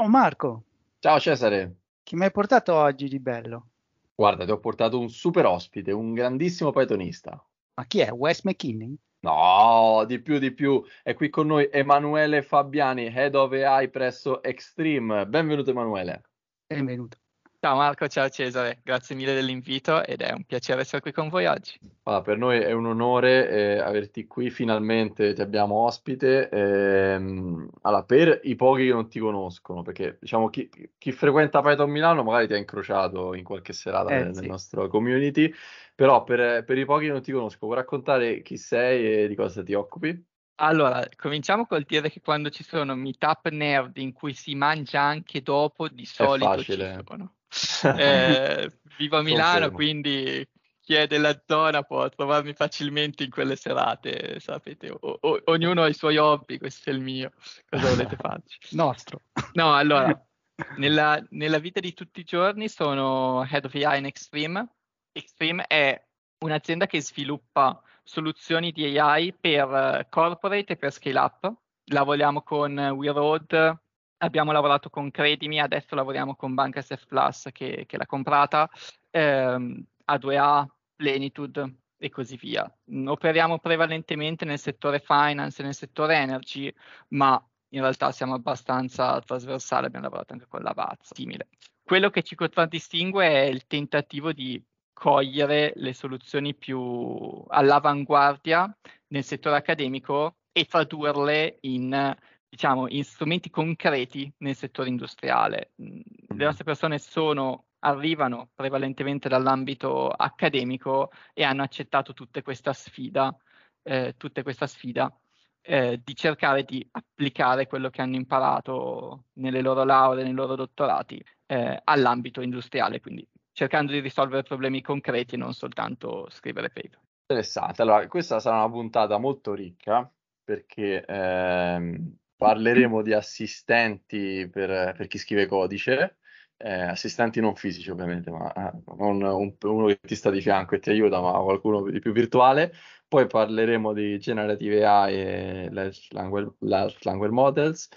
Ciao Marco. Ciao Cesare. Chi mi hai portato oggi di bello? Guarda, ti ho portato un super ospite, un grandissimo Pythonista. Ma chi è? Wes McKinney? No, di più, di più. È qui con noi Emanuele Fabiani, Head of AI presso Extreme. Benvenuto Emanuele. Benvenuto. Ciao Marco, ciao Cesare, grazie mille dell'invito ed è un piacere essere qui con voi oggi. Allora, per noi è un onore eh, averti qui, finalmente ti abbiamo ospite. Ehm, allora, per i pochi che non ti conoscono, perché diciamo chi, chi, frequenta Python Milano magari ti ha incrociato in qualche serata eh, nel, sì. nel, nostro community, però per, per i pochi che non ti conosco, vuoi raccontare chi sei e di cosa ti occupi? Allora, cominciamo col dire che quando ci sono meetup nerd in cui si mangia anche dopo, di solito ci sono. Eh, vivo a Milano, quindi chi è della zona può trovarmi facilmente in quelle serate, sapete, o, o, ognuno ha i suoi hobby, questo è il mio, cosa volete farci? Nostro. No, allora, nella, nella, vita di tutti i giorni sono Head of AI in Extreme. Extreme è un'azienda che sviluppa soluzioni di AI per corporate e per scale up. Lavoriamo con WeRoad, abbiamo lavorato con Credimi, adesso lavoriamo con Banca SF Plus che, che l'ha comprata, ehm, A2A, Plenitude e così via. Operiamo prevalentemente nel settore finance e nel settore energy, ma in realtà siamo abbastanza trasversali, abbiamo lavorato anche con la Vaz, simile. Quello che ci contraddistingue è il tentativo di cogliere le soluzioni più all'avanguardia nel settore accademico e tradurle in diciamo, in strumenti concreti nel settore industriale. Le nostre persone sono, arrivano prevalentemente dall'ambito accademico e hanno accettato tutta questa sfida, eh, tutta questa sfida eh, di cercare di applicare quello che hanno imparato nelle loro lauree, nei loro dottorati eh, all'ambito industriale, quindi cercando di risolvere problemi concreti e non soltanto scrivere paper. Interessante, allora questa sarà una puntata molto ricca perché ehm, parleremo di assistenti per, per chi scrive codice, eh, assistenti non fisici ovviamente, ma eh, non un, uno che ti sta di fianco e ti aiuta, ma qualcuno di più virtuale. Poi parleremo di generative AI e large language, models,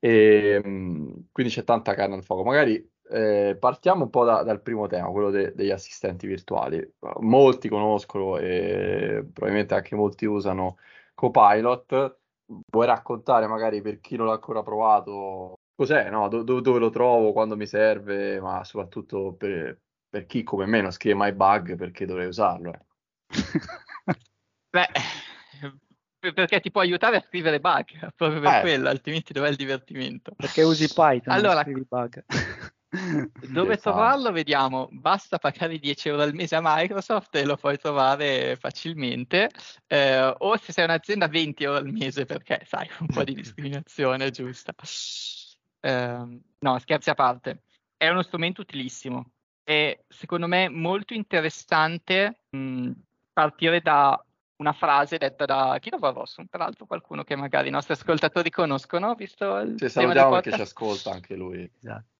e quindi c'è tanta carne al fuoco. Magari eh, partiamo un po' da, dal primo tema, quello de, degli assistenti virtuali. Molti conoscono e probabilmente anche molti usano Copilot vuoi raccontare magari per chi non l'ha ancora provato cos'è, no? Do- dove lo trovo, quando mi serve, ma soprattutto per, per chi come me non scrive mai bug perché dovrei usarlo. Eh. Beh, perché ti può aiutare a scrivere bug, proprio per eh. quello, altrimenti dov'è il divertimento? Perché usi Python, allora, scrivi bug. Dove trovarlo? Vediamo, basta pagare 10 euro al mese a Microsoft e lo puoi trovare facilmente, eh, o se sei un'azienda 20 euro al mese perché sai, un po' di discriminazione è giusta. Eh, no, scherzi a parte, è uno strumento utilissimo. E secondo me molto interessante mh, partire da una frase detta da Guido Barroso, peraltro qualcuno che magari i nostri ascoltatori conoscono, visto il Ci salutiamo perché ci ascolta anche lui. Esatto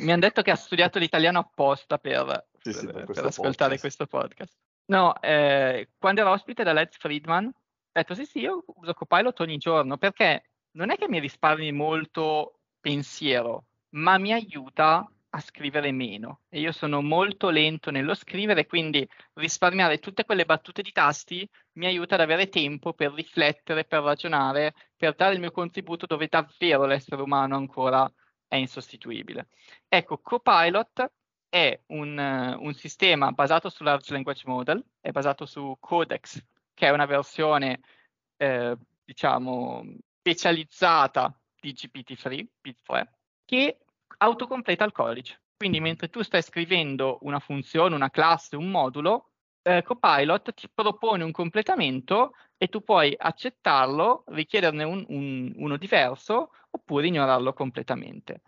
mi hanno detto che ha studiato l'italiano apposta per, sì, sì, per, per, per ascoltare podcast. questo podcast. No, eh, quando ero ospite da Let's Friedman, ho detto sì sì, io uso Copilot ogni giorno perché non è che mi risparmi molto pensiero, ma mi aiuta a scrivere meno. E io sono molto lento nello scrivere, quindi risparmiare tutte quelle battute di tasti mi aiuta ad avere tempo per riflettere, per ragionare, per dare il mio contributo dove davvero l'essere umano ancora è insostituibile. Ecco, Copilot è un, un, sistema basato su Large Language Model, è basato su Codex, che è una versione, eh, diciamo, specializzata di GPT-3, GPT-3, che autocompleta il codice. Quindi mentre tu stai scrivendo una funzione, una classe, un modulo, eh, Copilot ti propone un completamento e tu puoi accettarlo, richiederne un, un, uno diverso oppure ignorarlo completamente.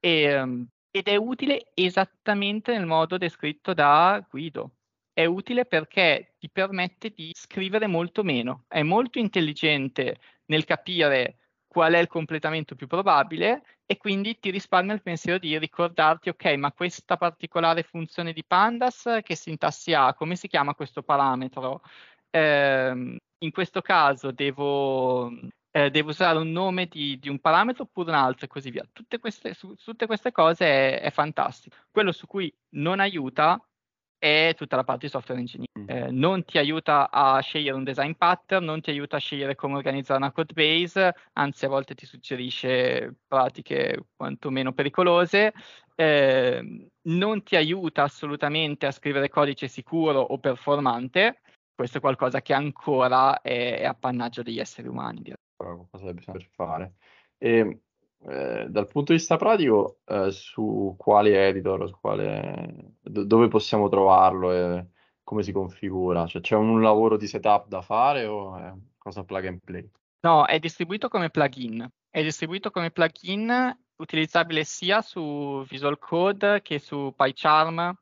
E, um, ed è utile esattamente nel modo descritto da Guido. È utile perché ti permette di scrivere molto meno, è molto intelligente nel capire qual è il completamento più probabile e quindi ti risparmia il pensiero di ricordarti, ok, ma questa particolare funzione di Pandas che sintassi ha, come si chiama questo parametro? Eh, in questo caso devo eh, devo usare un nome di, di, un parametro oppure un altro e così via. Tutte queste, su, tutte queste cose è, è, fantastico. Quello su cui non aiuta è tutta la parte di software engineering. Mm. Eh, non ti aiuta a scegliere un design pattern, non ti aiuta a scegliere come organizzare una code base, anzi a volte ti suggerisce pratiche quantomeno pericolose, eh, non ti aiuta assolutamente a scrivere codice sicuro o performante, questo è qualcosa che ancora è, è appannaggio degli esseri umani. Direi. Cosa bisogna fare. E eh, dal punto di vista pratico, eh, su quali editor, su quale, do- dove possiamo trovarlo e come si configura? Cioè, c'è un lavoro di setup da fare o è cosa plug and play? No, è distribuito come plugin. È distribuito come plugin utilizzabile sia su Visual Code che su PyCharm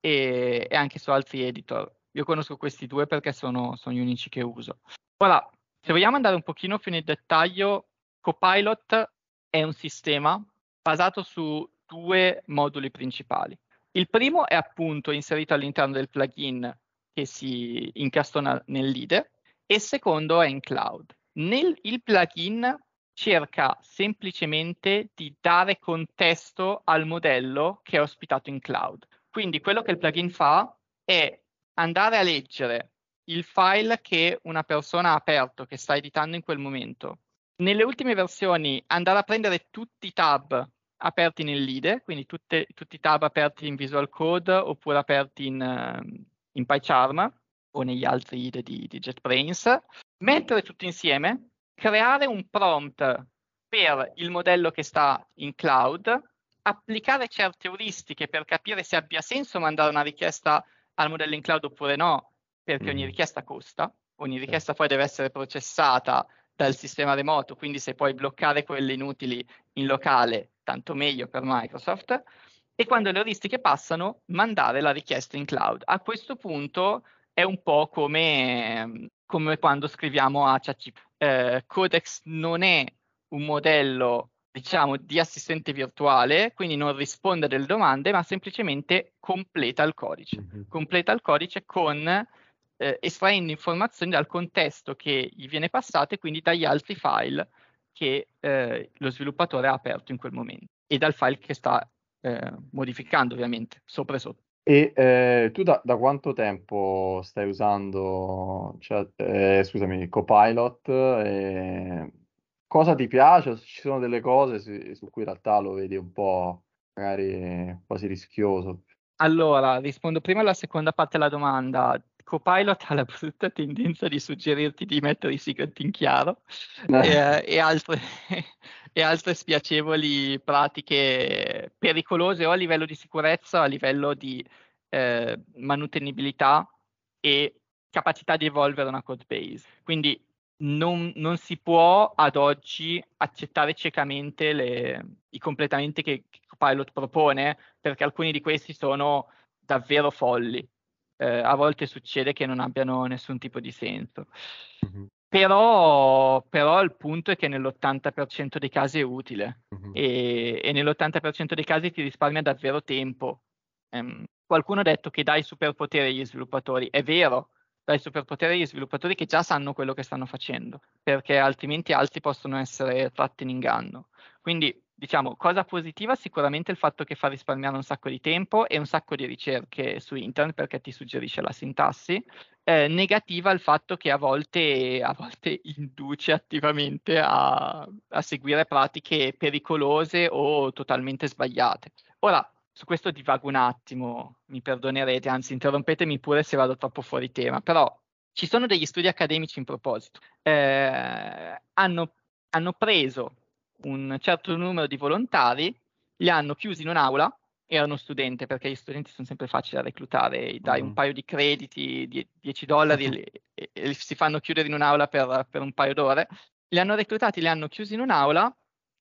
e, e anche su altri editor. Io conosco questi due perché sono, sono gli unici che uso. Ora, se vogliamo andare un pochino più nel dettaglio, Copilot è un sistema basato su due moduli principali. Il primo è appunto inserito all'interno del plugin che si incastona nel leader e il secondo è in cloud. Nel, il plugin cerca semplicemente di dare contesto al modello che è ospitato in cloud. Quindi quello che il plugin fa è andare a leggere il file che una persona ha aperto, che sta editando in quel momento, nelle ultime versioni andare a prendere tutti i tab aperti nel lead, quindi tutte, tutti i tab aperti in Visual Code oppure aperti in, uh, in PyCharm o negli altri IDE di, di JetBrains, mettere tutto insieme, creare un prompt per il modello che sta in cloud, applicare certe euristiche per capire se abbia senso mandare una richiesta al modello in cloud oppure no, perché ogni mm. richiesta costa, ogni richiesta poi deve essere processata dal sistema remoto, quindi se puoi bloccare quelle inutili in locale, tanto meglio per Microsoft. E quando le euristiche passano, mandare la richiesta in cloud. A questo punto è un po' come, come quando scriviamo a ChatGPT. Eh, Codex non è un modello diciamo, di assistente virtuale, quindi non risponde delle domande, ma semplicemente completa il codice. Mm-hmm. Completa il codice con eh, estraendo informazioni dal contesto che gli viene passato e quindi dagli altri file che eh, lo sviluppatore ha aperto in quel momento e dal file che sta eh, modificando ovviamente sopra e sotto. E eh, tu da, da, quanto tempo stai usando, cioè, eh, scusami, Copilot? E cosa ti piace? Ci sono delle cose su, su, cui in realtà lo vedi un po' magari quasi rischioso? Allora, rispondo prima alla seconda parte della domanda. Copilot ha la brutta tendenza di suggerirti di mettere i secret in chiaro eh. e, e, altre, e, altre, spiacevoli pratiche pericolose o a livello di sicurezza o a livello di eh, manutenibilità e capacità di evolvere una code base. Quindi non, non si può ad oggi accettare ciecamente le, i completamenti che Copilot propone perché alcuni di questi sono davvero folli eh, a volte succede che non abbiano nessun tipo di senso. Mm-hmm. Però, però, il punto è che nell'80% dei casi è utile mm-hmm. e, e, nell'80% dei casi ti risparmia davvero tempo. Um, qualcuno ha detto che dai superpoteri agli sviluppatori, è vero, dai superpoteri agli sviluppatori che già sanno quello che stanno facendo, perché altrimenti altri possono essere tratti in inganno. Quindi diciamo, cosa positiva sicuramente il fatto che fa risparmiare un sacco di tempo e un sacco di ricerche su internet perché ti suggerisce la sintassi. Eh, negativa il fatto che a volte, a volte induce attivamente a, a, seguire pratiche pericolose o totalmente sbagliate. Ora, su questo divago un attimo, mi perdonerete, anzi interrompetemi pure se vado troppo fuori tema, però ci sono degli studi accademici in proposito. Eh, hanno, hanno preso un certo numero di volontari, li hanno chiusi in un'aula, erano studenti perché gli studenti sono sempre facili da reclutare, dai mm. un paio di crediti, 10 dollari e, e, si fanno chiudere in un'aula per, per un paio d'ore. Li hanno reclutati, li hanno chiusi in un'aula,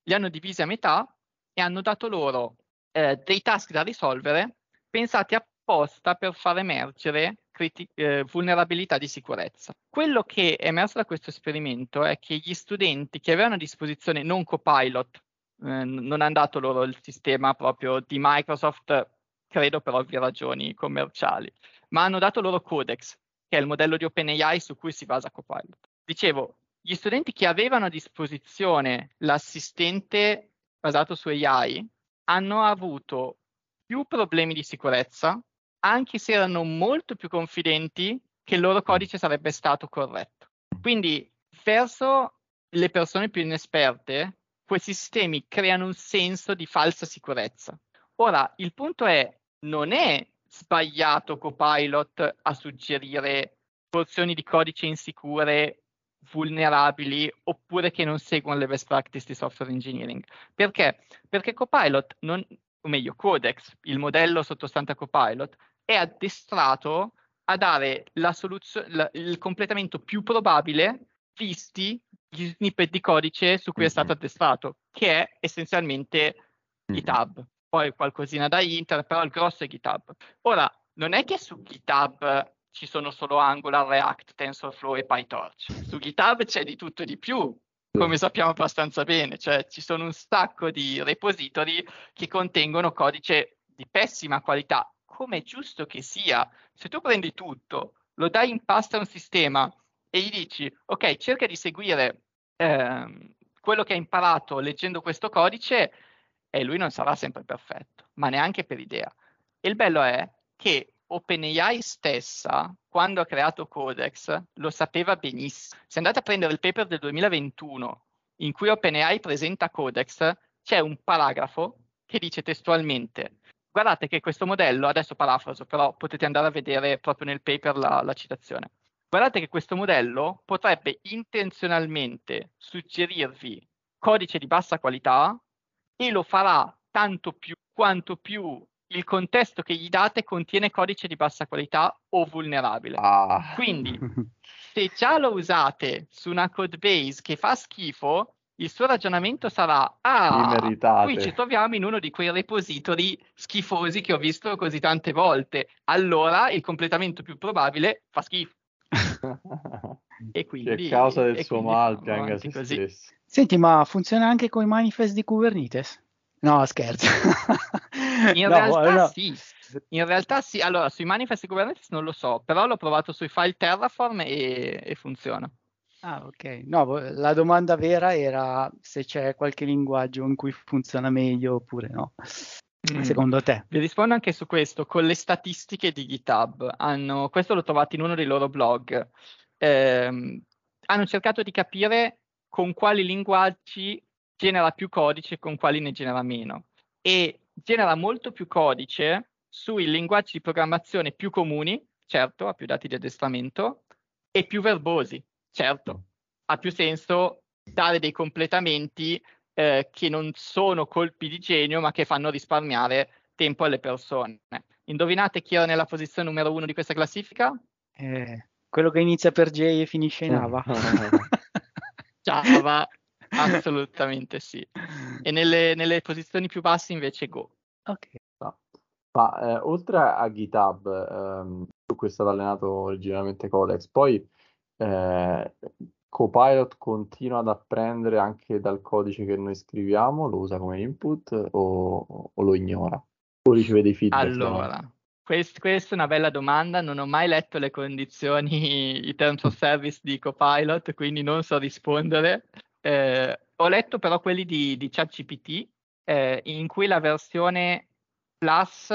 li hanno divisi a metà e hanno dato loro eh, dei task da risolvere pensati apposta per far emergere criti- eh, vulnerabilità di sicurezza. Quello che è emerso da questo esperimento è che gli studenti che avevano a disposizione non Copilot, eh, non hanno dato loro il sistema proprio di Microsoft, credo per ovvie ragioni commerciali, ma hanno dato loro Codex, che è il modello di OpenAI su cui si basa Copilot. Dicevo, gli studenti che avevano a disposizione l'assistente basato su AI hanno avuto più problemi di sicurezza, anche se erano molto più confidenti che il loro codice sarebbe stato corretto. Quindi, verso le persone più inesperte, questi sistemi creano un senso di falsa sicurezza. Ora, il punto è, non è sbagliato Copilot a suggerire porzioni di codice insicure, vulnerabili, oppure che non seguono le best practice di software engineering. Perché? Perché Copilot, non, o meglio, Codex, il modello sottostante a Copilot, è addestrato a dare la soluzio- la, il completamento più probabile visti gli snippet di codice su cui è stato addestrato, che è essenzialmente GitHub. Poi qualcosina da Inter, però il grosso è GitHub. Ora, non è che su GitHub ci sono solo Angular, React, TensorFlow e PyTorch. Su GitHub c'è di tutto e di più, come sappiamo abbastanza bene, cioè ci sono un sacco di repository che contengono codice di pessima qualità, come è giusto che sia. Se tu prendi tutto, lo dai in pasta a un sistema e gli dici, ok, cerca di seguire eh, quello che hai imparato leggendo questo codice, e lui non sarà sempre perfetto, ma neanche per idea. E il bello è che OpenAI stessa, quando ha creato Codex, lo sapeva benissimo. Se andate a prendere il paper del 2021 in cui OpenAI presenta Codex, c'è un paragrafo che dice testualmente guardate che questo modello, adesso parafraso, però potete andare a vedere proprio nel paper la, la citazione. Guardate che questo modello potrebbe intenzionalmente suggerirvi codice di bassa qualità e lo farà tanto più quanto più il contesto che gli date contiene codice di bassa qualità o vulnerabile. Ah. Quindi, se già lo usate su una code base che fa schifo, il suo ragionamento sarà: Ah, qui ci troviamo in uno di quei repository schifosi che ho visto così tante volte. Allora il completamento più probabile fa schifo. e quindi, che a causa del suo mal pianga se così. stesso. Senti, ma funziona anche con i manifest di Kubernetes? No, scherzo. In no, realtà no. sì. In realtà sì. Allora, sui manifest di Kubernetes non lo so, però l'ho provato sui file Terraform e, e funziona. Ah, ok. No, la domanda vera era se c'è qualche linguaggio in cui funziona meglio oppure no. Mm. Secondo te? Vi rispondo anche su questo, con le statistiche di GitHub. Hanno, questo l'ho trovato in uno dei loro blog. Eh, hanno cercato di capire con quali linguaggi genera più codice con quali ne genera meno. E genera molto più codice sui linguaggi di programmazione più comuni, certo, ha più dati di addestramento, e più verbosi certo, ha più senso dare dei completamenti eh, che non sono colpi di genio, ma che fanno risparmiare tempo alle persone. Indovinate chi era nella posizione numero uno di questa classifica? Eh, quello che inizia per J e finisce in Ava. Java, assolutamente sì. E nelle, nelle, posizioni più basse invece Go. Ok. Ma eh, oltre a GitHub, ehm, su cui è stato allenato originalmente Codex, poi eh, Copilot continua ad apprendere anche dal codice che noi scriviamo, lo usa come input o, o lo ignora? O riceve dei feedback? Allora, quest, questa è una bella domanda, non ho mai letto le condizioni, i terms of service di Copilot, quindi non so rispondere. Eh, ho letto però quelli di, di ChatGPT, eh, in cui la versione Plus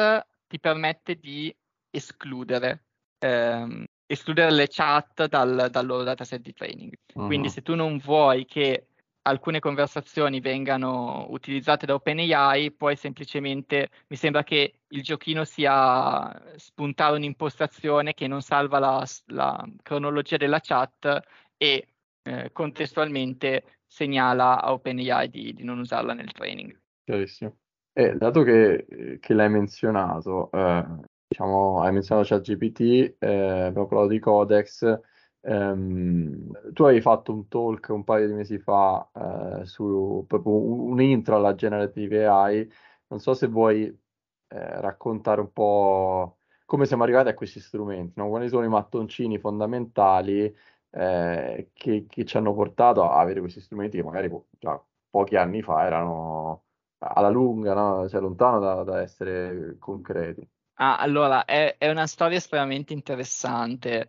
ti permette di escludere ehm, escludere le chat dal, dal loro dataset di training. Uh-huh. Quindi se tu non vuoi che alcune conversazioni vengano utilizzate da OpenAI, puoi semplicemente, mi sembra che il giochino sia spuntare un'impostazione che non salva la, la cronologia della chat e eh, contestualmente segnala a OpenAI di, di, non usarla nel training. Chiarissimo. E dato che, che l'hai menzionato, eh, diciamo, hai menzionato ChatGPT, eh, abbiamo parlato di Codex, ehm, tu hai fatto un talk un paio di mesi fa eh, su proprio un, un, intro alla Generative AI, non so se vuoi eh, raccontare un po' come siamo arrivati a questi strumenti, no? quali sono i mattoncini fondamentali eh, che, che, ci hanno portato a avere questi strumenti che magari già pochi anni fa erano alla lunga, no? cioè lontano da, da essere concreti. Ah, allora, è, è una storia estremamente interessante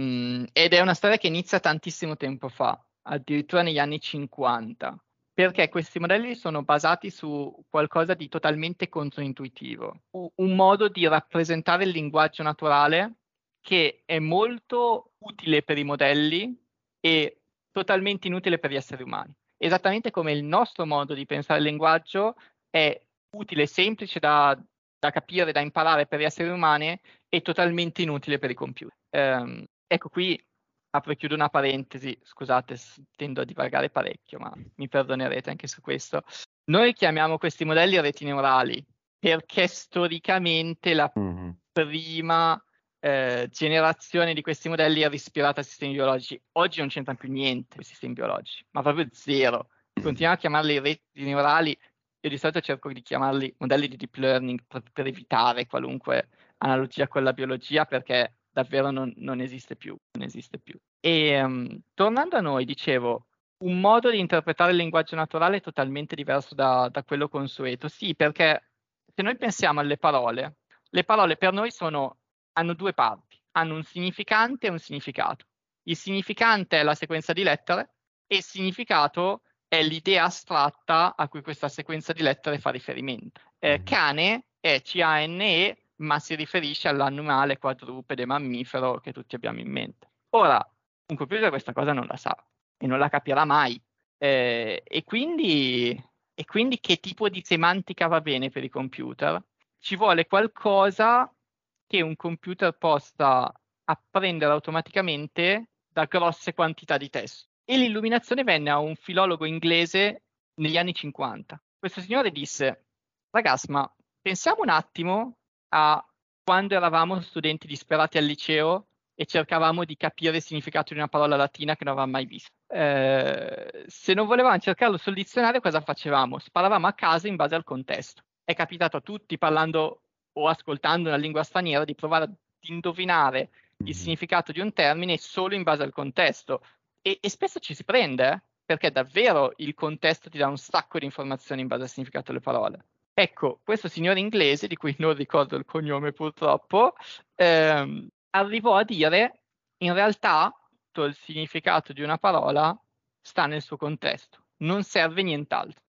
mm, ed è una storia che inizia tantissimo tempo fa. addirittura negli anni 50, perché questi modelli sono basati su qualcosa di totalmente controintuitivo, un modo di rappresentare il linguaggio naturale che è molto utile per i modelli e totalmente inutile per gli esseri umani. Esattamente come il nostro modo di pensare il linguaggio è utile e semplice da, da, capire, da imparare per gli esseri umani e totalmente inutile per i computer. Um, ecco qui apro e chiudo una parentesi, scusate, tendo a divagare parecchio, ma mi perdonerete anche su questo. Noi chiamiamo questi modelli reti neurali perché storicamente la mm-hmm. prima eh, generazione di questi modelli è ispirata a sistemi biologici. Oggi non c'entra più niente i sistemi biologici, ma proprio zero. Continuiamo a chiamarli reti neurali. Io di solito cerco di chiamarli modelli di deep learning per, per evitare qualunque analogia con la biologia perché davvero non, non esiste più. Non esiste più. E um, tornando a noi, dicevo, un modo di interpretare il linguaggio naturale è totalmente diverso da, da quello consueto. Sì, perché se noi pensiamo alle parole, le parole per noi sono, hanno due parti, hanno un significante e un significato. Il significante è la sequenza di lettere e il significato è l'idea astratta a cui questa sequenza di lettere fa riferimento. Eh, mm. cane è C-A-N-E ma si riferisce all'animale quadrupede mammifero che tutti abbiamo in mente. Ora, un computer questa cosa non la sa e non la capirà mai. Eh, e, quindi, e quindi che tipo di semantica va bene per i computer? Ci vuole qualcosa che un computer possa apprendere automaticamente da grosse quantità di testo. E l'illuminazione venne a un filologo inglese negli anni 50. Questo signore disse, ragazzi, ma pensiamo un attimo a quando eravamo studenti disperati al liceo e cercavamo di capire il significato di una parola latina che non avevamo mai visto. Eh, se non volevamo cercarlo sul dizionario, cosa facevamo? Sparavamo a casa in base al contesto. È capitato a tutti, parlando o ascoltando una lingua straniera, di provare ad indovinare il mm-hmm. significato di un termine solo in base al contesto. E, e spesso ci si prende, eh? perché davvero il contesto ti dà un sacco di informazioni in base al significato delle parole. Ecco, questo signore inglese, di cui non ricordo il cognome purtroppo, ehm, arrivò a dire in realtà tutto il significato di una parola sta nel suo contesto, non serve nient'altro.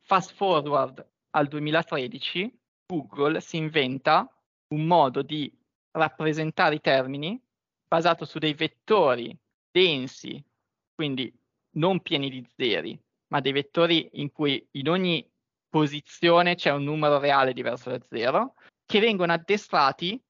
Fast forward al 2013, Google si inventa un modo di rappresentare i termini basato su dei vettori densi, quindi non pieni di zeri, ma dei vettori in cui in ogni posizione c'è un numero reale diverso da zero, che vengono addestrati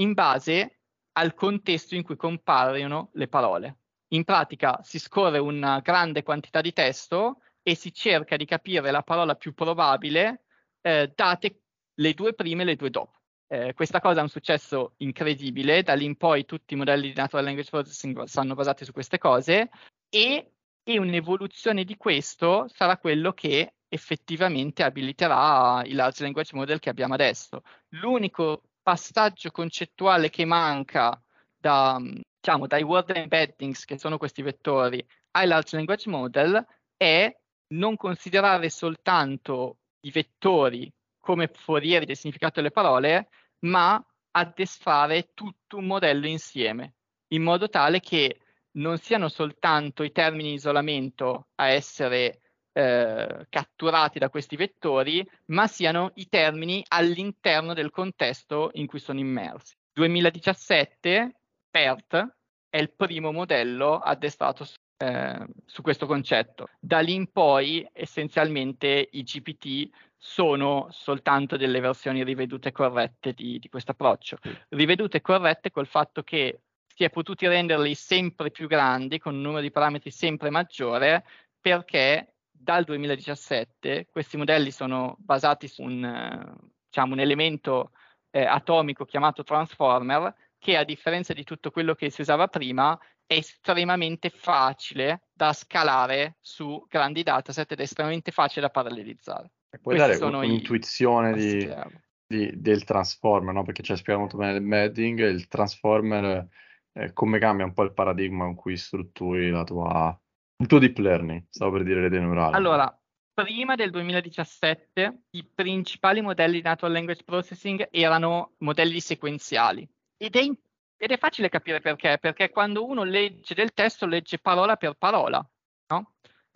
in base al contesto in cui compaiono le parole. In pratica si scorre una grande quantità di testo e si cerca di capire la parola più probabile eh, date le due prime e le due dopo. Eh, questa cosa è un successo incredibile, da lì in poi tutti i modelli di natural language processing sono basati su queste cose e, e un'evoluzione di questo sarà quello che effettivamente abiliterà i large language model che abbiamo adesso. L'unico passaggio concettuale che manca da, diciamo, dai word embeddings, che sono questi vettori, ai large language model, è non considerare soltanto i vettori come forieri del significato delle parole, ma addestrare tutto un modello insieme, in modo tale che non siano soltanto i termini di isolamento a essere eh, catturati da questi vettori, ma siano i termini all'interno del contesto in cui sono immersi. 2017 PERT è il primo modello addestrato su, eh, su questo concetto. Da lì in poi essenzialmente i GPT sono soltanto delle versioni rivedute e corrette di, di questo approccio. Rivedute e corrette col fatto che si è potuti renderli sempre più grandi, con un numero di parametri sempre maggiore, perché dal 2017 questi modelli sono basati su un, diciamo, un elemento eh, atomico chiamato transformer che a differenza di tutto quello che si usava prima è estremamente facile da scalare su grandi dataset ed è estremamente facile da parallelizzare. E puoi dare un'intuizione di, di, del transformer, no? perché ci hai spiegato molto bene l'embedding, il transformer eh, come cambia un po' il paradigma con cui strutturi la tua il tuo deep learning, stavo per dire rete neurale. Allora, prima del 2017 i principali modelli di natural language processing erano modelli sequenziali ed è, ed è facile capire perché, perché quando uno legge del testo legge parola per parola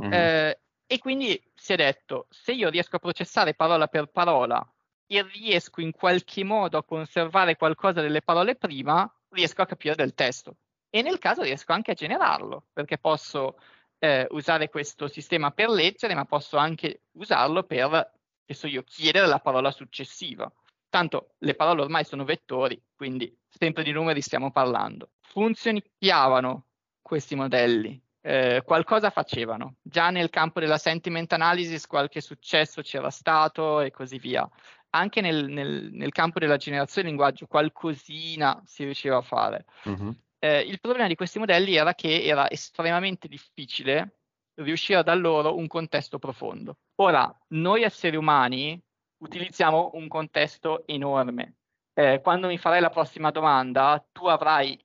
Mm-hmm. Eh, e quindi si è detto, se io riesco a processare parola per parola e riesco in qualche modo a conservare qualcosa delle parole prima, riesco a capire del testo. E nel caso riesco anche a generarlo, perché posso eh, usare questo sistema per leggere, ma posso anche usarlo per, che so io, chiedere la parola successiva. Tanto le parole ormai sono vettori, quindi sempre di numeri stiamo parlando. Funzionavano questi modelli, eh, qualcosa facevano. Già nel campo della sentiment analysis qualche successo c'era stato e così via. Anche nel, nel, nel campo della generazione di linguaggio qualcosina si riusciva a fare. Uh-huh. Eh, il problema di questi modelli era che era estremamente difficile riuscire a dar loro un contesto profondo. Ora, noi esseri umani utilizziamo un contesto enorme. Eh, quando mi farai la prossima domanda, tu avrai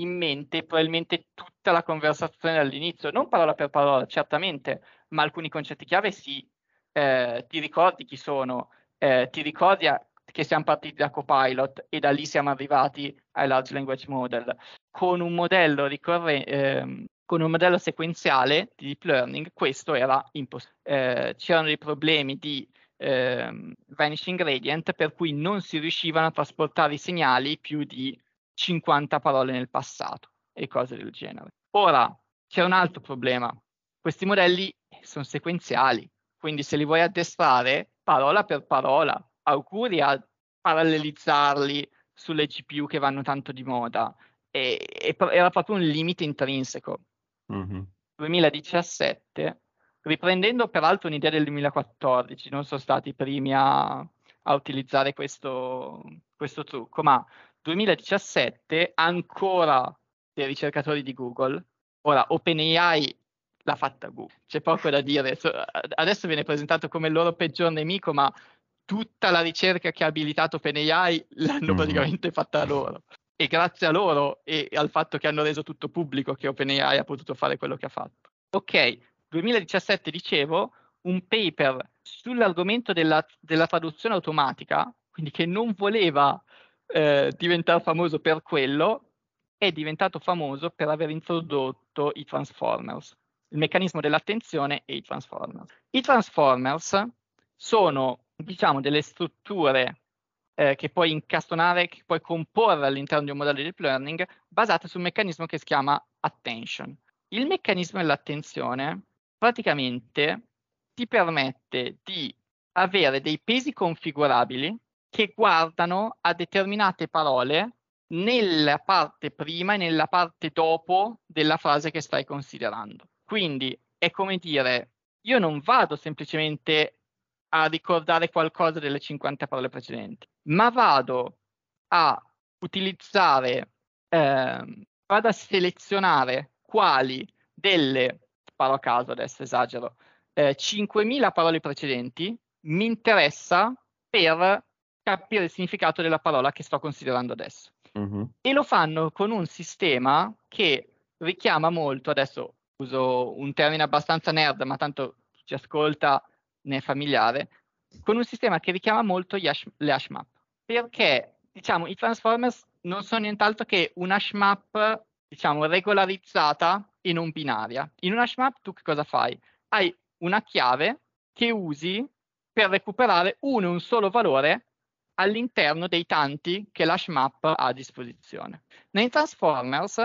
in mente probabilmente tutta la conversazione dall'inizio, non parola per parola, certamente, ma alcuni concetti chiave sì. Eh, ti ricordi chi sono, eh, ti ricordi a, che siamo partiti da Copilot e da lì siamo arrivati ai large language model. Con un modello, ricorre, eh, con un modello sequenziale di deep learning questo era impossibile. Eh, c'erano dei problemi di eh, vanishing gradient per cui non si riuscivano a trasportare i segnali più di 50 parole nel passato e cose del genere. Ora, c'è un altro problema. Questi modelli sono sequenziali, quindi se li vuoi addestrare parola per parola, auguri a parallelizzarli sulle GPU che vanno tanto di moda. E, e era proprio un limite intrinseco. Mm-hmm. 2017, riprendendo peraltro un'idea del 2014, non sono stati i primi a, a utilizzare questo, questo trucco, ma 2017 ancora dei ricercatori di Google, ora OpenAI l'ha fatta Google, c'è poco da dire, adesso viene presentato come il loro peggior nemico, ma tutta la ricerca che ha abilitato OpenAI l'hanno mm-hmm. praticamente fatta loro. E grazie a loro e al fatto che hanno reso tutto pubblico che OpenAI ha potuto fare quello che ha fatto. Ok, 2017 dicevo, un paper sull'argomento della, della traduzione automatica, quindi che non voleva eh, diventare famoso per quello, è diventato famoso per aver introdotto i transformers, il meccanismo dell'attenzione e i transformers. I transformers sono, diciamo, delle strutture eh, che puoi incastonare, che puoi comporre all'interno di un modello di deep learning basate su un meccanismo che si chiama attention. Il meccanismo dell'attenzione praticamente ti permette di avere dei pesi configurabili che guardano a determinate parole nella parte prima e nella parte dopo della frase che stai considerando. Quindi è come dire, io non vado semplicemente a ricordare qualcosa delle 50 parole precedenti, ma vado a utilizzare, eh, vado a selezionare quali delle, sparo a caso adesso esagero, eh, 5.000 parole precedenti mi interessa per capire il significato della parola che sto considerando adesso. Mm-hmm. E lo fanno con un sistema che richiama molto, adesso uso un termine abbastanza nerd, ma tanto ci ascolta, ne è familiare, con un sistema che richiama molto hash, le hash map. Perché, diciamo, i transformers non sono nient'altro che un hash map, diciamo, regolarizzata e non binaria. In un hash map tu che cosa fai? Hai una chiave che usi per recuperare uno e un solo valore all'interno dei tanti che l'hashmap ha a disposizione. Nei transformers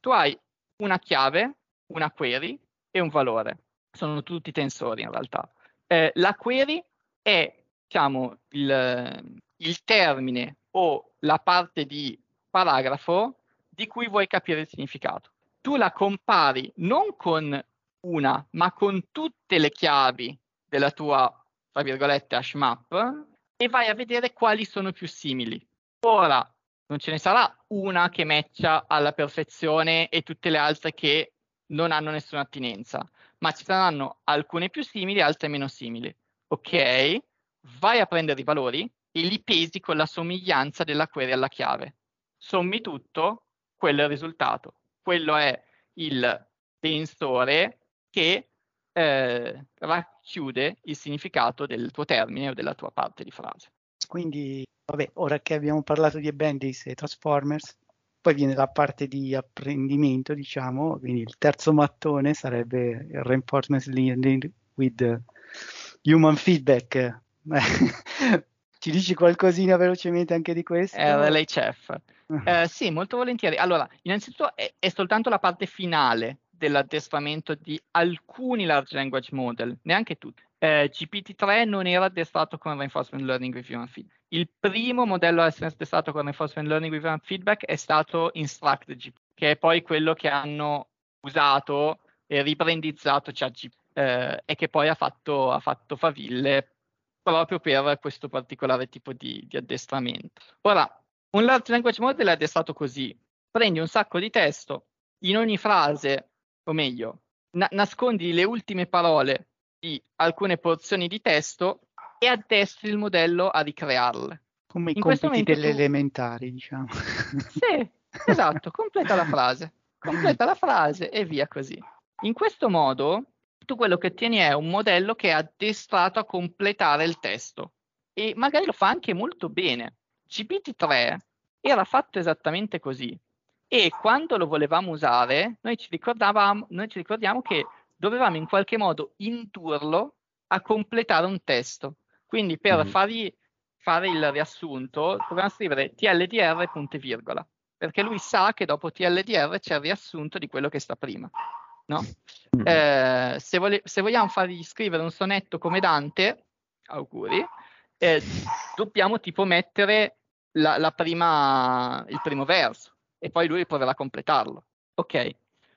tu hai una chiave, una query e un valore. Sono tutti tensori in realtà. Eh, la query è diciamo, il, il termine o la parte di paragrafo di cui vuoi capire il significato. Tu la compari non con una, ma con tutte le chiavi della tua, tra virgolette, hashmap e vai a vedere quali sono più simili. Ora, non ce ne sarà una che matcha alla perfezione e tutte le altre che non hanno nessuna attinenza, ma ci saranno alcune più simili e altre meno simili. Ok, vai a prendere i valori e li pesi con la somiglianza della query alla chiave. Sommi tutto, quello è il risultato. Quello è il tensore che eh, racchiude il significato del tuo termine o della tua parte di frase. Quindi, vabbè, ora che abbiamo parlato di Bendis e Transformers, poi viene la parte di apprendimento, diciamo, quindi il terzo mattone sarebbe il reinforcement learning with human feedback. Ci dici qualcosina velocemente anche di questo? Eh, l'HF. Eh, sì, molto volentieri. Allora, innanzitutto è, è soltanto la parte finale dell'addestramento di alcuni large language model, neanche tutti. Eh, GPT-3 non era addestrato con Reinforcement Learning with Human Feedback. Il primo modello a essere addestrato con Reinforcement Learning with Human Feedback è stato InstructGPT, che è poi quello che hanno usato e ribrandizzato ChatGPT eh, e che poi ha fatto, ha fatto faville proprio per questo particolare tipo di, di addestramento. Ora, un large language model è addestrato così, prendi un sacco di testo, in ogni frase, o meglio, na- nascondi le ultime parole di alcune porzioni di testo e addestri il modello a ricrearle. Come in i compiti delle tu... elementari, diciamo. Sì, esatto, completa la frase, completa la frase e via così. In questo modo tu quello che ottieni è un modello che è addestrato a completare il testo e magari lo fa anche molto bene. GPT-3 era fatto esattamente così e quando lo volevamo usare noi ci, noi ci ricordiamo che dovevamo in qualche modo indurlo a completare un testo. Quindi per mm. fargli fare il riassunto dobbiamo scrivere TLDR punto e virgola perché lui sa che dopo TLDR c'è il riassunto di quello che sta prima. No? Mm. Eh, se, vole- se, vogliamo fargli scrivere un sonetto come Dante, auguri, eh, dobbiamo tipo mettere la, la prima, il primo verso e poi lui proverà a completarlo. Ok,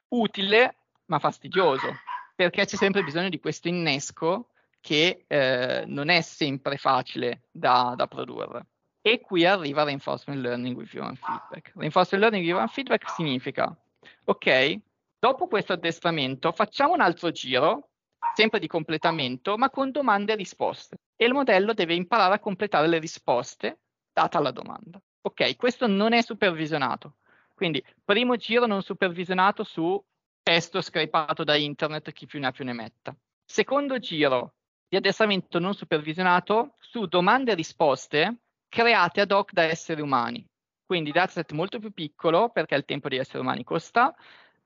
utile ma fastidioso, perché c'è sempre bisogno di questo innesco che eh, non è sempre facile da, da, produrre. E qui arriva Reinforcement Learning with Human Feedback. Reinforcement Learning with Human Feedback significa, ok, Dopo questo addestramento facciamo un altro giro, sempre di completamento, ma con domande e risposte. E il modello deve imparare a completare le risposte data la domanda. Ok, questo non è supervisionato. Quindi, primo giro non supervisionato su testo scrapato da internet, chi più ne ha più ne metta. Secondo giro di addestramento non supervisionato su domande e risposte create ad hoc da esseri umani. Quindi dataset molto più piccolo perché il tempo di esseri umani costa,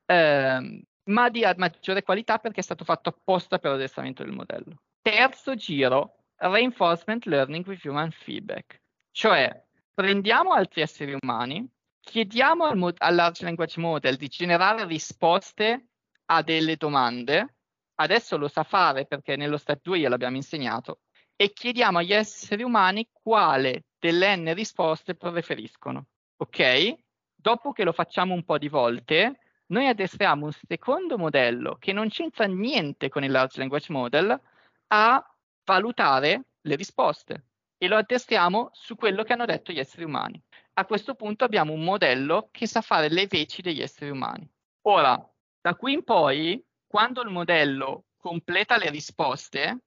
ehm, ma di maggiore qualità perché è stato fatto apposta per l'addestramento del modello. Terzo giro, reinforcement learning with human feedback, cioè prendiamo altri esseri umani, chiediamo al, al large language model di generare risposte a delle domande, adesso lo sa fare perché nello step 2 gliel'abbiamo insegnato, e chiediamo agli esseri umani quale delle n risposte preferiscono. Ok? Dopo che lo facciamo un po' di volte, noi addestriamo un secondo modello che non c'entra niente con il large language model a valutare le risposte e lo addestriamo su quello che hanno detto gli esseri umani. A questo punto abbiamo un modello che sa fare le veci degli esseri umani. Ora, da qui in poi, quando il modello completa le risposte,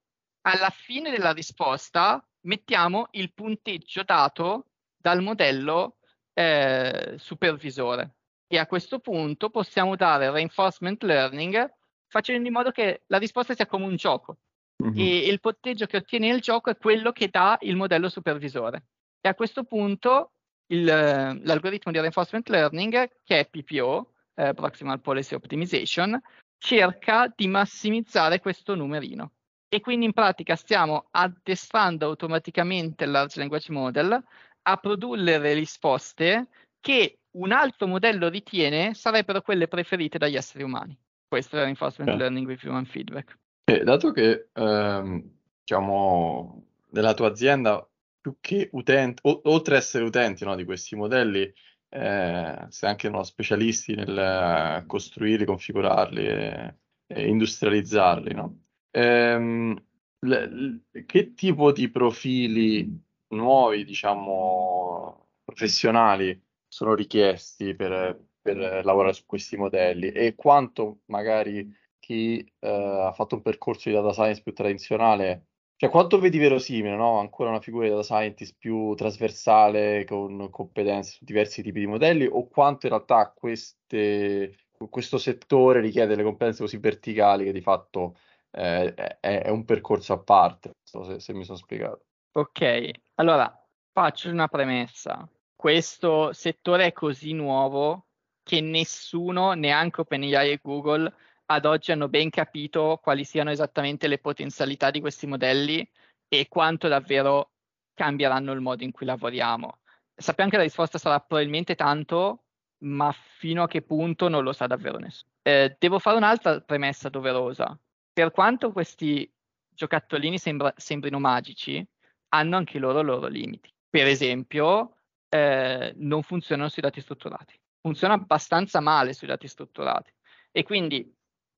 alla fine della risposta mettiamo il punteggio dato dal modello eh, supervisore e a questo punto possiamo dare reinforcement learning facendo in modo che la risposta sia come un gioco mm-hmm. e il punteggio che ottiene il gioco è quello che dà il modello supervisore. E a questo punto il, l'algoritmo di reinforcement learning, che è PPO, eh, Proximal Policy Optimization, cerca di massimizzare questo numerino. E quindi in pratica stiamo addestrando automaticamente il large language model a produrre le risposte che un altro modello ritiene sarebbero quelle preferite dagli esseri umani. Questo è reinforcement yeah. learning with human feedback. E dato che, ehm, diciamo, nella tua azienda, più che utenti, o- oltre ad essere utenti no, di questi modelli, eh, sei anche no, specialisti nel costruirli, configurarli e, e industrializzarli, no? Ehm, le, le, che tipo di profili nuovi, diciamo, professionali sono richiesti per, per lavorare su questi modelli e quanto magari chi eh, ha fatto un percorso di data science più tradizionale, cioè quanto vedi verosimile, no? Ancora una figura di data scientist più trasversale con competenze su diversi tipi di modelli o quanto in realtà queste, questo settore richiede delle competenze così verticali che di fatto eh, è, è, un percorso a parte, so se, se mi sono spiegato. Ok, allora faccio una premessa questo settore è così nuovo che nessuno, neanche OpenAI e Google, ad oggi hanno ben capito quali siano esattamente le potenzialità di questi modelli e quanto davvero cambieranno il modo in cui lavoriamo. Sappiamo che la risposta sarà probabilmente tanto, ma fino a che punto non lo sa davvero nessuno. Eh, devo fare un'altra premessa doverosa. Per quanto questi giocattolini sembra, sembrino magici, hanno anche i loro, loro limiti. Per esempio, eh, non funzionano sui dati strutturati. Funziona abbastanza male sui dati strutturati. E quindi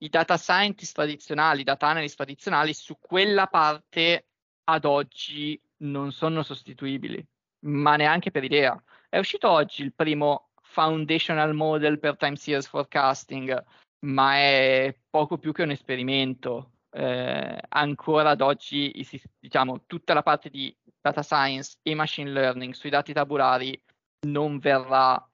i data scientist tradizionali, i data analyst tradizionali, su quella parte ad oggi non sono sostituibili, ma neanche per idea. È uscito oggi il primo foundational model per time series forecasting, ma è poco più che un esperimento. Eh, ancora ad oggi, diciamo, tutta la parte di data science e machine learning sui dati tabulari non verrà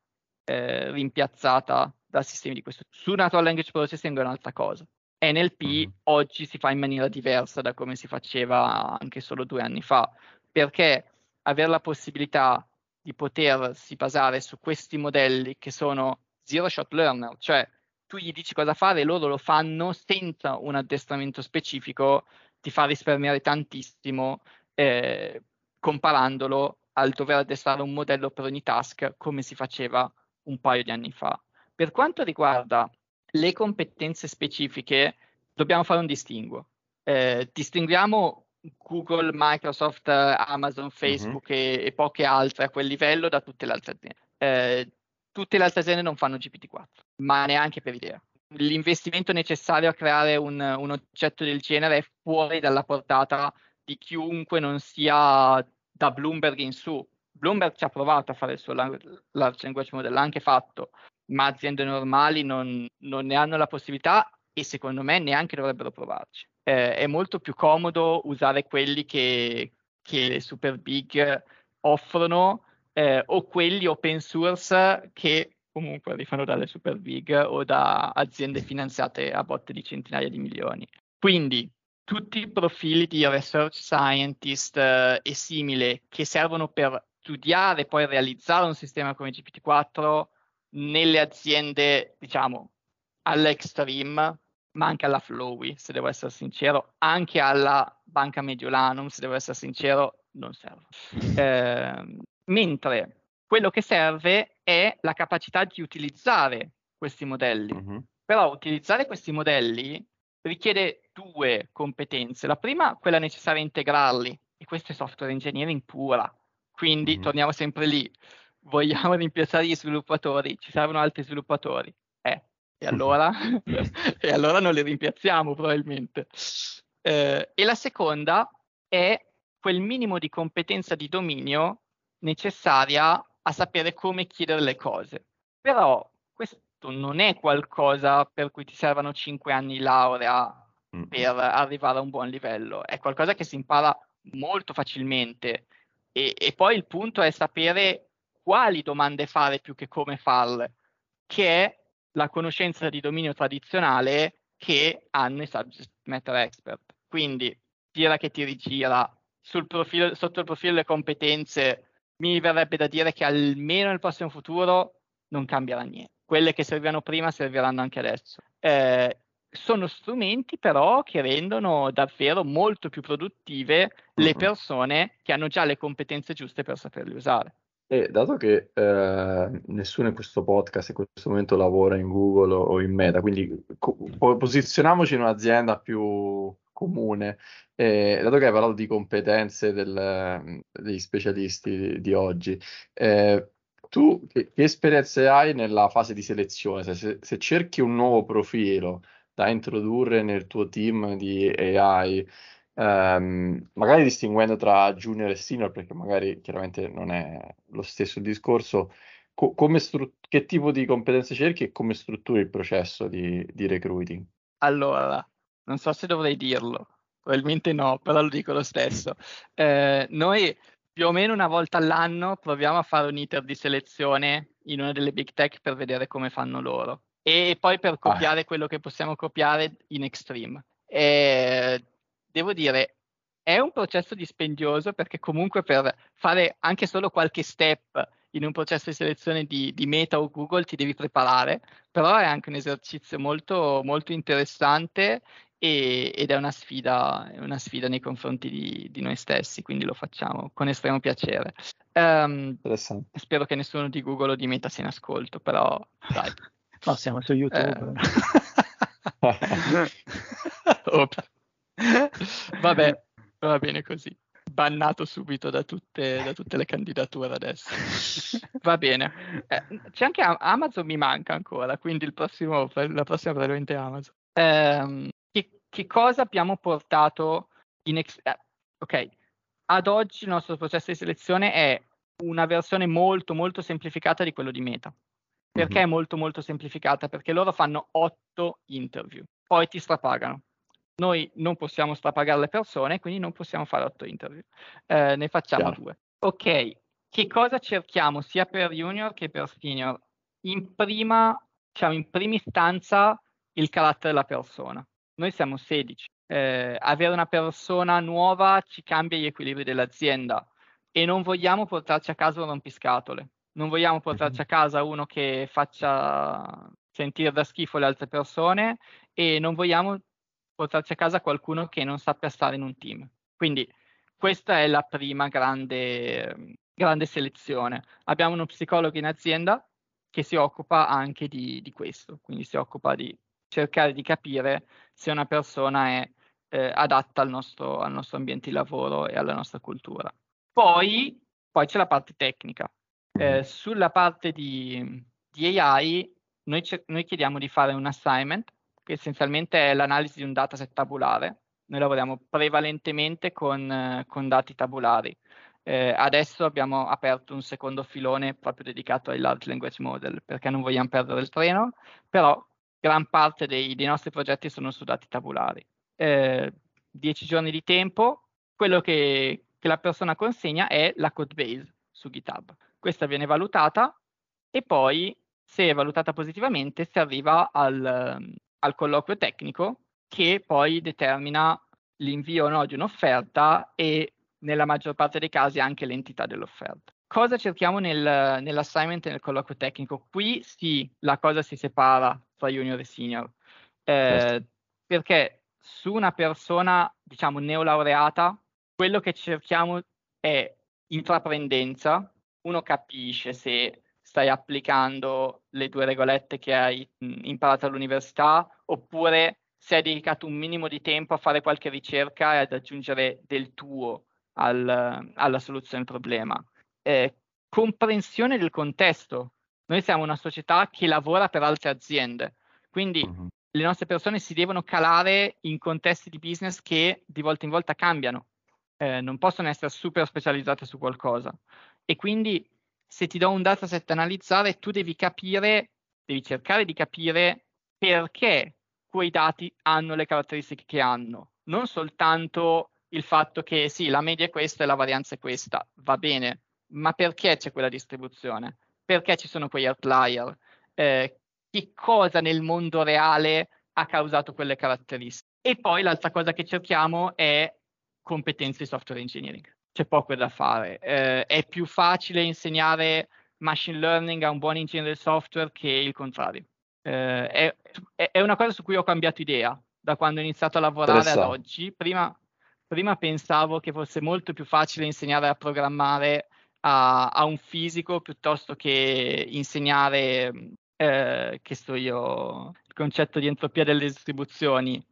eh, rimpiazzata da sistemi di questo tipo. Su Natural Language Processing è un'altra cosa. NLP mm-hmm. oggi si fa in maniera diversa da come si faceva anche solo due anni fa, perché avere la possibilità di potersi basare su questi modelli che sono zero shot learner, cioè tu gli dici cosa fare e loro lo fanno senza un addestramento specifico, ti fa risparmiare tantissimo eh, comparandolo al dover addestrare un modello per ogni task come si faceva un paio di anni fa. Per quanto riguarda le competenze specifiche, dobbiamo fare un distinguo. Eh, distinguiamo Google, Microsoft, Amazon, mhm. Facebook mm-hmm. e, e, poche altre a quel livello da tutte le altre aziende. Eh, tutte le altre aziende non fanno GPT-4, ma neanche per idea. L'investimento necessario a creare un, un oggetto del genere è fuori dalla portata di chiunque non sia da Bloomberg in su. Bloomberg ci ha provato a fare il suo large language model, l'ha anche fatto, ma aziende normali non, non ne hanno la possibilità e secondo me neanche dovrebbero provarci. Eh, è molto più comodo usare quelli che, che le super big offrono eh, o quelli open source che comunque arrivano dalle super big o da aziende finanziate a botte di centinaia di milioni. Quindi tutti i profili di research scientist eh, e simile che servono per studiare e poi realizzare un sistema come GPT-4 nelle aziende, diciamo, all'Extreme, ma anche alla Flowy, se devo essere sincero, anche alla Banca Mediolanum, se devo essere sincero, non serve. Eh, mentre quello che serve è la capacità di utilizzare questi modelli. Uh-huh. Però utilizzare questi modelli richiede due competenze. La prima, quella necessaria a integrarli, e questo è software engineering pura. Quindi uh-huh. torniamo sempre lì. Vogliamo rimpiazzare gli sviluppatori, ci servono altri sviluppatori. Eh, e allora, e allora non li rimpiazziamo probabilmente. Eh, e la seconda è quel minimo di competenza di dominio necessaria a sapere come chiedere le cose. Però questo non è qualcosa per cui ti servono 5 anni di laurea mm. per arrivare a un buon livello, è qualcosa che si impara molto facilmente e, e poi il punto è sapere quali domande fare più che come farle, che è la conoscenza di dominio tradizionale che hanno i subject matter expert. Quindi tira che ti rigira sul profilo, sotto il profilo delle competenze mi verrebbe da dire che almeno nel prossimo futuro non cambierà niente. Quelle che servivano prima serviranno anche adesso. Eh, sono strumenti però che rendono davvero molto più produttive le persone che hanno già le competenze giuste per saperle usare. E dato che eh, nessuno in questo podcast in questo momento lavora in Google o in Meta, quindi co- posizionamoci in un'azienda più comune, eh, dato che hai parlato di competenze del, degli specialisti di, di oggi, eh, tu che, che, esperienze hai nella fase di selezione? Se, se, cerchi un nuovo profilo da introdurre nel tuo team di AI, ehm, magari distinguendo tra junior e senior, perché magari chiaramente non è lo stesso discorso, co- stru- che tipo di competenze cerchi e come strutturi il processo di, di recruiting? Allora, non so se dovrei dirlo, probabilmente no, però lo dico lo stesso. Eh, noi più o meno una volta all'anno proviamo a fare un iter di selezione in una delle big tech per vedere come fanno loro e poi per ah. copiare ah. quello che possiamo copiare in Extreme. E devo dire, è un processo dispendioso perché comunque per fare anche solo qualche step in un processo di selezione di, di, Meta o Google ti devi preparare, però è anche un esercizio molto, molto interessante e, ed è una, sfida, è una sfida nei confronti di, di, noi stessi, quindi lo facciamo con estremo piacere. Um, spero che nessuno di Google o di Meta sia in ascolto, però dai. No, siamo su YouTube. Eh. Vabbè, va bene così bannato subito da tutte, da tutte, le candidature adesso. Va bene. Eh, c'è anche Amazon mi manca ancora, quindi il prossimo, la prossima probabilmente Amazon. Eh, che, che, cosa abbiamo portato in... Ex- eh, ok, ad oggi il nostro processo di selezione è una versione molto molto semplificata di quello di Meta. Perché mm-hmm. è molto molto semplificata? Perché loro fanno otto interview, poi ti strapagano noi non possiamo strapagare le persone, quindi non possiamo fare otto interview. Eh, ne facciamo Chiaro. due. Ok, che cosa cerchiamo sia per junior che per senior? In prima, diciamo, in prima istanza il carattere della persona. Noi siamo 16. Eh, avere una persona nuova ci cambia gli equilibri dell'azienda e non vogliamo portarci a casa un rompiscatole. Non vogliamo portarci a casa uno che faccia sentire da schifo le altre persone e non vogliamo portarci a casa qualcuno che non sappia stare in un team. Quindi questa è la prima grande, grande selezione. Abbiamo uno psicologo in azienda che si occupa anche di, di, questo, quindi si occupa di cercare di capire se una persona è eh, adatta al nostro, al nostro, ambiente di lavoro e alla nostra cultura. Poi, poi c'è la parte tecnica. Eh, mm-hmm. sulla parte di, di AI noi, noi chiediamo di fare un assignment che essenzialmente è l'analisi di un dataset tabulare. Noi lavoriamo prevalentemente con, eh, con dati tabulari. Eh, adesso abbiamo aperto un secondo filone proprio dedicato ai large language model perché non vogliamo perdere il treno, però gran parte dei, dei nostri progetti sono su dati tabulari. Eh, dieci giorni di tempo, quello che, che la persona consegna è la code base su GitHub. Questa viene valutata e poi, se è valutata positivamente, si arriva al, al colloquio tecnico che poi determina l'invio o no di un'offerta e nella maggior parte dei casi anche l'entità dell'offerta. Cosa cerchiamo nel, nell'assignment e nel colloquio tecnico? Qui sì, la cosa si separa tra junior e senior, eh, certo. perché su una persona, diciamo, neolaureata, quello che cerchiamo è intraprendenza, uno capisce se stai applicando le due regolette che hai imparato all'università oppure se hai dedicato un minimo di tempo a fare qualche ricerca e ad aggiungere del tuo al, alla soluzione del problema. Eh, comprensione del contesto. Noi siamo una società che lavora per altre aziende, quindi uh-huh. le nostre persone si devono calare in contesti di business che di volta in volta cambiano. Eh, non possono essere super specializzate su qualcosa. E quindi se ti do un dataset da analizzare, tu devi capire, devi cercare di capire perché quei dati hanno le caratteristiche che hanno, non soltanto il fatto che sì, la media è questa e la varianza è questa, va bene, ma perché c'è quella distribuzione? Perché ci sono quegli outlier? Eh, che cosa nel mondo reale ha causato quelle caratteristiche? E poi l'altra cosa che cerchiamo è competenze di software engineering c'è poco da fare. Eh, è più facile insegnare machine learning a un buon ingegnere del software che il contrario. Eh, è, è, una cosa su cui ho cambiato idea da quando ho iniziato a lavorare ad oggi. Prima, prima, pensavo che fosse molto più facile insegnare a programmare a, a un fisico piuttosto che insegnare, eh, che so io, il concetto di entropia delle distribuzioni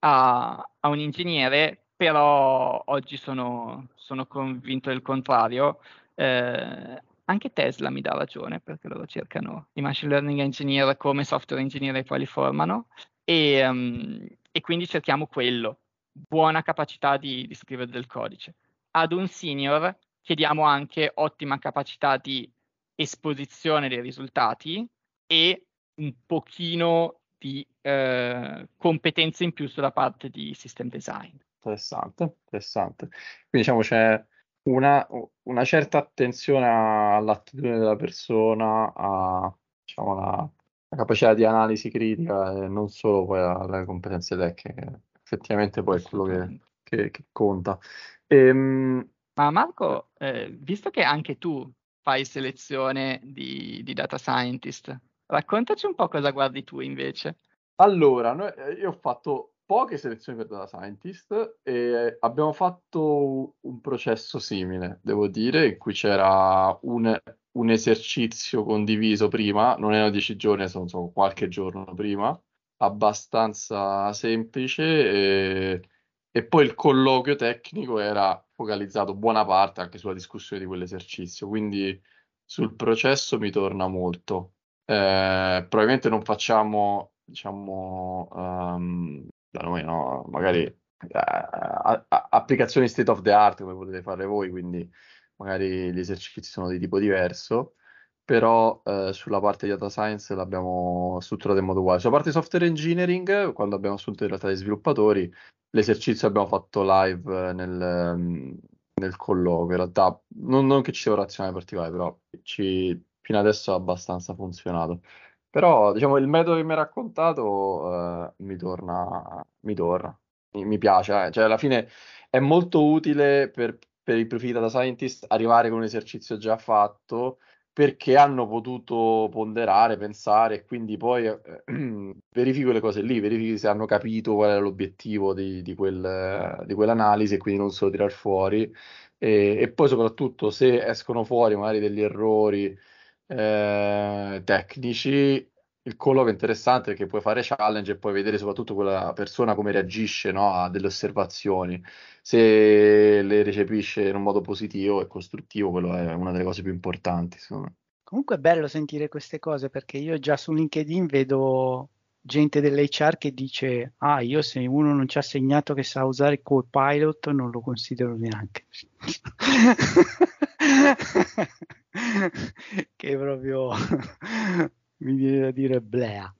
a, a un ingegnere, però oggi sono, sono convinto del contrario. Eh, anche Tesla mi dà ragione perché loro cercano i machine learning engineer come software engineer e poi li formano e, um, e quindi cerchiamo quello, buona capacità di, di scrivere del codice. Ad un senior chiediamo anche ottima capacità di esposizione dei risultati e un pochino di eh, competenze in più sulla parte di system design. Interessante, interessante. Quindi diciamo c'è una, una certa attenzione all'attitudine della persona, a diciamo, la, la capacità di analisi critica e non solo poi alle competenze tecniche, effettivamente poi è quello che, che, che conta. Ehm... Ma Marco, eh, visto che anche tu fai selezione di, di data scientist. Raccontaci un po' cosa guardi tu invece. Allora, noi, eh, io ho fatto poche selezioni per data scientist e abbiamo fatto un processo simile, devo dire, in cui c'era un, un esercizio condiviso prima, non erano dieci giorni, sono, sono qualche giorno prima, abbastanza semplice e, e poi il colloquio tecnico era focalizzato buona parte anche sulla discussione di quell'esercizio, quindi sul processo mi torna molto. Eh, probabilmente non facciamo, diciamo, um, da noi, no? magari eh, applicazioni state of the art come potete fare voi, quindi magari gli esercizi sono di tipo diverso, però eh, sulla parte di data science l'abbiamo strutturato in modo uguale. Sulla parte software engineering, quando abbiamo assunto in realtà gli sviluppatori, l'esercizio abbiamo fatto live nel, nel colloquio. In realtà non, non che ci sia un razionale particolare, però ci, fino adesso ha abbastanza funzionato. Però, diciamo, il metodo che mi ha raccontato eh, mi torna, mi torna, mi, mi piace. Eh. Cioè, alla fine è molto utile per, per i profili data scientist arrivare con un esercizio già fatto perché hanno potuto ponderare, pensare e quindi poi eh, verifico le cose lì, verifico se hanno capito qual era l'obiettivo di, di, quel, di quell'analisi e quindi non solo tirare fuori e, e, poi soprattutto se escono fuori magari degli errori eh, tecnici, il colloquio è interessante perché puoi fare challenge e puoi vedere soprattutto quella persona come reagisce no, a delle osservazioni. Se le recepisce in un modo positivo e costruttivo, quello è una delle cose più importanti. Insomma. Comunque è bello sentire queste cose perché io già su LinkedIn vedo gente dell'HR che dice ah io se uno non ci ha segnato che sa usare Copilot non lo considero neanche che proprio mi viene da dire blea.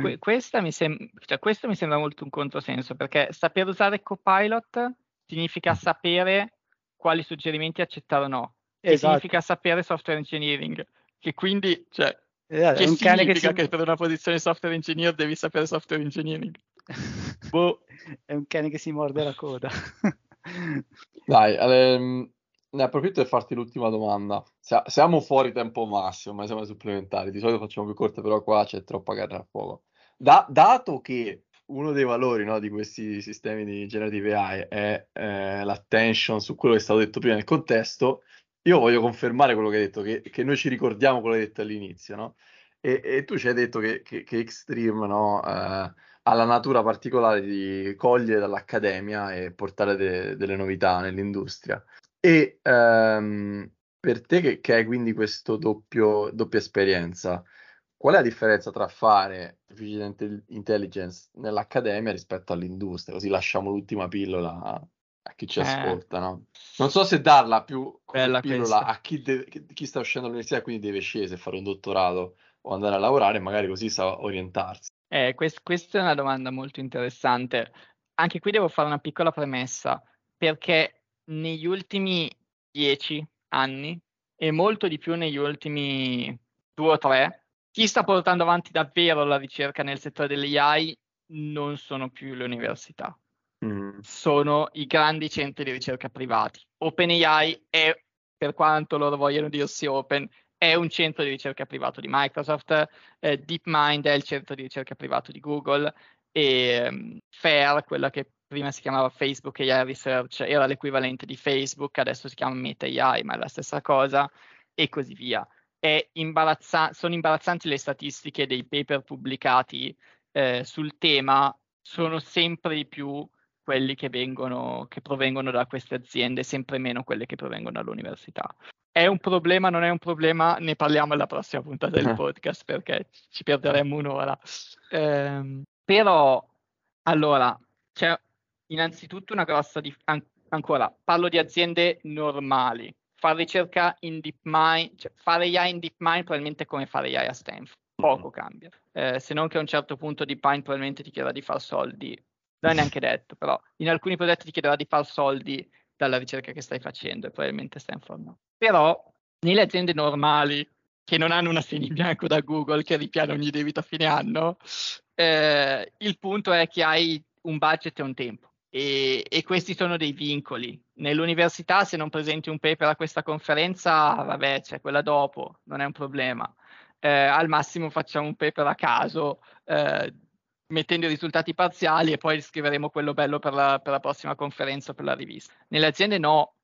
que- questa mi sem- cioè, questo mi sembra molto un controsenso perché saper usare Copilot significa sapere quali suggerimenti accettare o no. Esatto. Significa sapere software engineering, che quindi, cioè, esatto, che significa che, si... che, per una posizione software engineer devi sapere software engineering. boh. È un cane che si morde la coda. Dai, um, ne approfitto per farti l'ultima domanda. Siamo fuori tempo massimo, ma siamo supplementari. Di solito facciamo più corte, però qua c'è troppa carne a fuoco. Da, dato che uno dei valori no, di questi sistemi di generative AI è eh, l'attention su quello che è stato detto prima nel contesto, io voglio confermare quello che hai detto, che, che noi ci ricordiamo quello che hai detto all'inizio, no? E, e, tu ci hai detto che, che, che Xtreme no, eh, ha la natura particolare di cogliere dall'accademia e portare de, delle novità nell'industria. E ehm, per te che, che hai quindi questa doppia esperienza, qual è la differenza tra fare artificial intelligence nell'accademia rispetto all'industria? Così lasciamo l'ultima pillola a chi ci eh. ascolta, no? Non so se darla più come pillola a chi, deve, chi, sta uscendo dall'università quindi deve scendere, fare un dottorato o andare a lavorare, magari così sa orientarsi. Eh, quest- questa è una domanda molto interessante. Anche qui devo fare una piccola premessa, perché negli ultimi dieci anni e molto di più negli ultimi due o tre, chi sta portando avanti davvero la ricerca nel settore dell'AI non sono più le università, mm. sono i grandi centri di ricerca privati. OpenAI è, per quanto loro vogliono dirsi open, è un centro di ricerca privato di Microsoft, eh, DeepMind è il centro di ricerca privato di Google e um, FAIR, quella che prima si chiamava Facebook AI Research, era l'equivalente di Facebook, adesso si chiama Meta AI, ma è la stessa cosa, e così via. Imbarazza- sono imbarazzanti le statistiche dei paper pubblicati eh, sul tema, sono sempre di più quelli che, vengono, che provengono da queste aziende, sempre meno quelle che provengono dall'università. È un problema, non è un problema? Ne parliamo alla prossima puntata del podcast perché ci perderemo un'ora. Eh, però, allora, c'è innanzitutto una grossa dif- an- ancora parlo di aziende normali fare ricerca in DeepMind cioè fare AI in DeepMind probabilmente è come fare AI a Stanford poco cambia eh, se non che a un certo punto DeepMind probabilmente ti chiederà di fare soldi non è neanche detto però in alcuni progetti ti chiederà di fare soldi dalla ricerca che stai facendo e probabilmente Stanford no però nelle aziende normali che non hanno una segno in bianco da Google che ripiana ogni debito a fine anno eh, il punto è che hai un budget e un tempo e, e, questi sono dei vincoli. Nell'università, se non presenti un paper a questa conferenza, vabbè, c'è quella dopo, non è un problema. Eh, al massimo facciamo un paper a caso, eh, mettendo i risultati parziali e poi scriveremo quello bello per la, per la prossima conferenza o per la rivista. Nelle aziende no,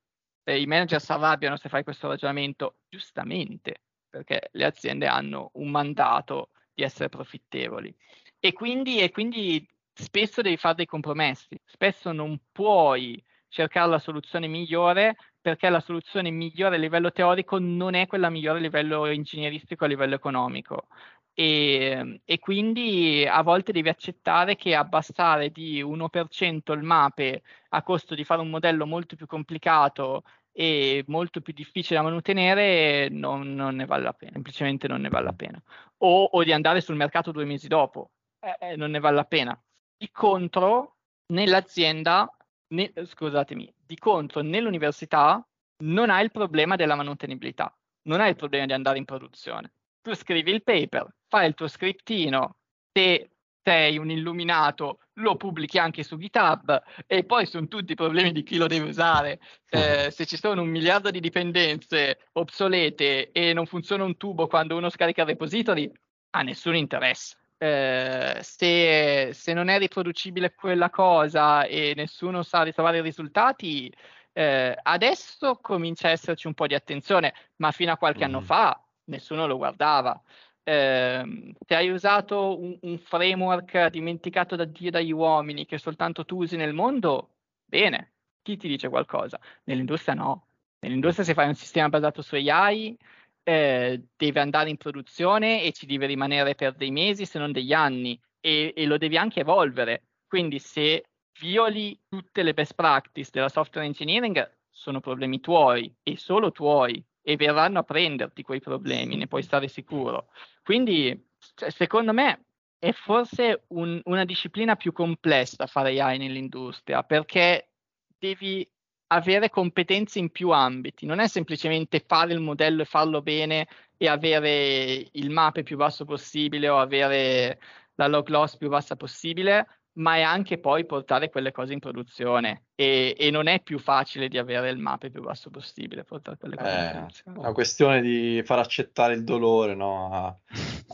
eh, i manager si arrabbiano se fai questo ragionamento, giustamente, perché le aziende hanno un mandato di essere profittevoli. E quindi, e quindi spesso devi fare dei compromessi, spesso non puoi cercare la soluzione migliore perché la soluzione migliore a livello teorico non è quella migliore a livello ingegneristico, a livello economico. E, e, quindi a volte devi accettare che abbassare di 1% il MAPE a costo di fare un modello molto più complicato e molto più difficile da mantenere non, non ne vale la pena, semplicemente non ne vale la pena. O, o di andare sul mercato due mesi dopo, eh, eh non ne vale la pena. Di contro, nell'azienda, ne, scusatemi, di contro nell'università non hai il problema della manutenibilità, non hai il problema di andare in produzione. Tu scrivi il paper, fai il tuo scriptino, se sei un illuminato lo pubblichi anche su GitHub e poi sono tutti i problemi di chi lo deve usare. Eh, se ci sono un miliardo di dipendenze obsolete e non funziona un tubo quando uno scarica il repository, a nessun interessa. Eh, se, se, non è riproducibile quella cosa e nessuno sa ritrovare i risultati, eh, adesso comincia a esserci un po' di attenzione, ma fino a qualche mm. anno fa nessuno lo guardava eh, se hai usato un, un, framework dimenticato da Dio dagli uomini che soltanto tu usi nel mondo, bene, chi ti dice qualcosa? Nell'industria no. Nell'industria se fai un sistema basato su AI eh, deve andare in produzione e ci deve rimanere per dei mesi se non degli anni e, e lo devi anche evolvere. Quindi se violi tutte le best practice della software engineering sono problemi tuoi e solo tuoi e verranno a prenderti quei problemi, ne puoi stare sicuro. Quindi, cioè, secondo me, è forse un, una disciplina più complessa fare AI nell'industria, perché devi avere competenze in più ambiti, non è semplicemente fare il modello e farlo bene e avere il MAPE più basso possibile o avere la log loss più bassa possibile, ma è anche poi portare quelle cose in produzione e, e, non è più facile di avere il MAPE più basso possibile, portare quelle cose eh, in produzione. È una questione di far accettare il dolore no? a,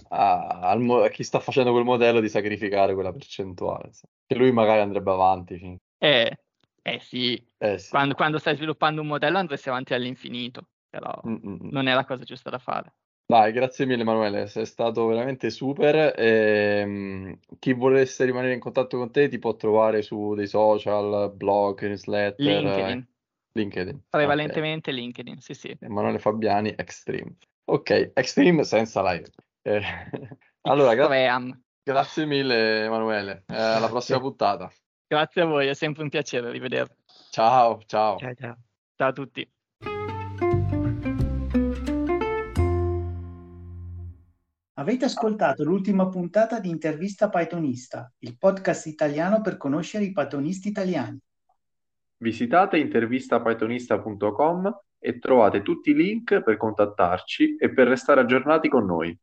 a, a, chi sta facendo quel modello di sacrificare quella percentuale, che lui magari andrebbe avanti. Eh, eh sì, eh sì. Quando, quando, stai sviluppando un modello andresti avanti all'infinito, però Mm-mm. non è la cosa giusta da fare. Dai, grazie mille Emanuele, sei stato veramente super. E, ehm, chi volesse rimanere in contatto con te ti può trovare su dei social, blog, newsletter. LinkedIn. LinkedIn. Prevalentemente okay. LinkedIn, sì sì. Emanuele Fabiani, Extreme. Ok, Extreme senza la Eh, allora, gra- grazie mille Emanuele, eh, alla prossima puntata. Grazie a voi, è sempre un piacere rivedervi. Ciao, ciao. Ciao, ciao. Ciao a tutti. Avete ascoltato l'ultima puntata di Intervista Pythonista, il podcast italiano per conoscere i pythonisti italiani. Visitate intervistapythonista.com e trovate tutti i link per contattarci e per restare aggiornati con noi.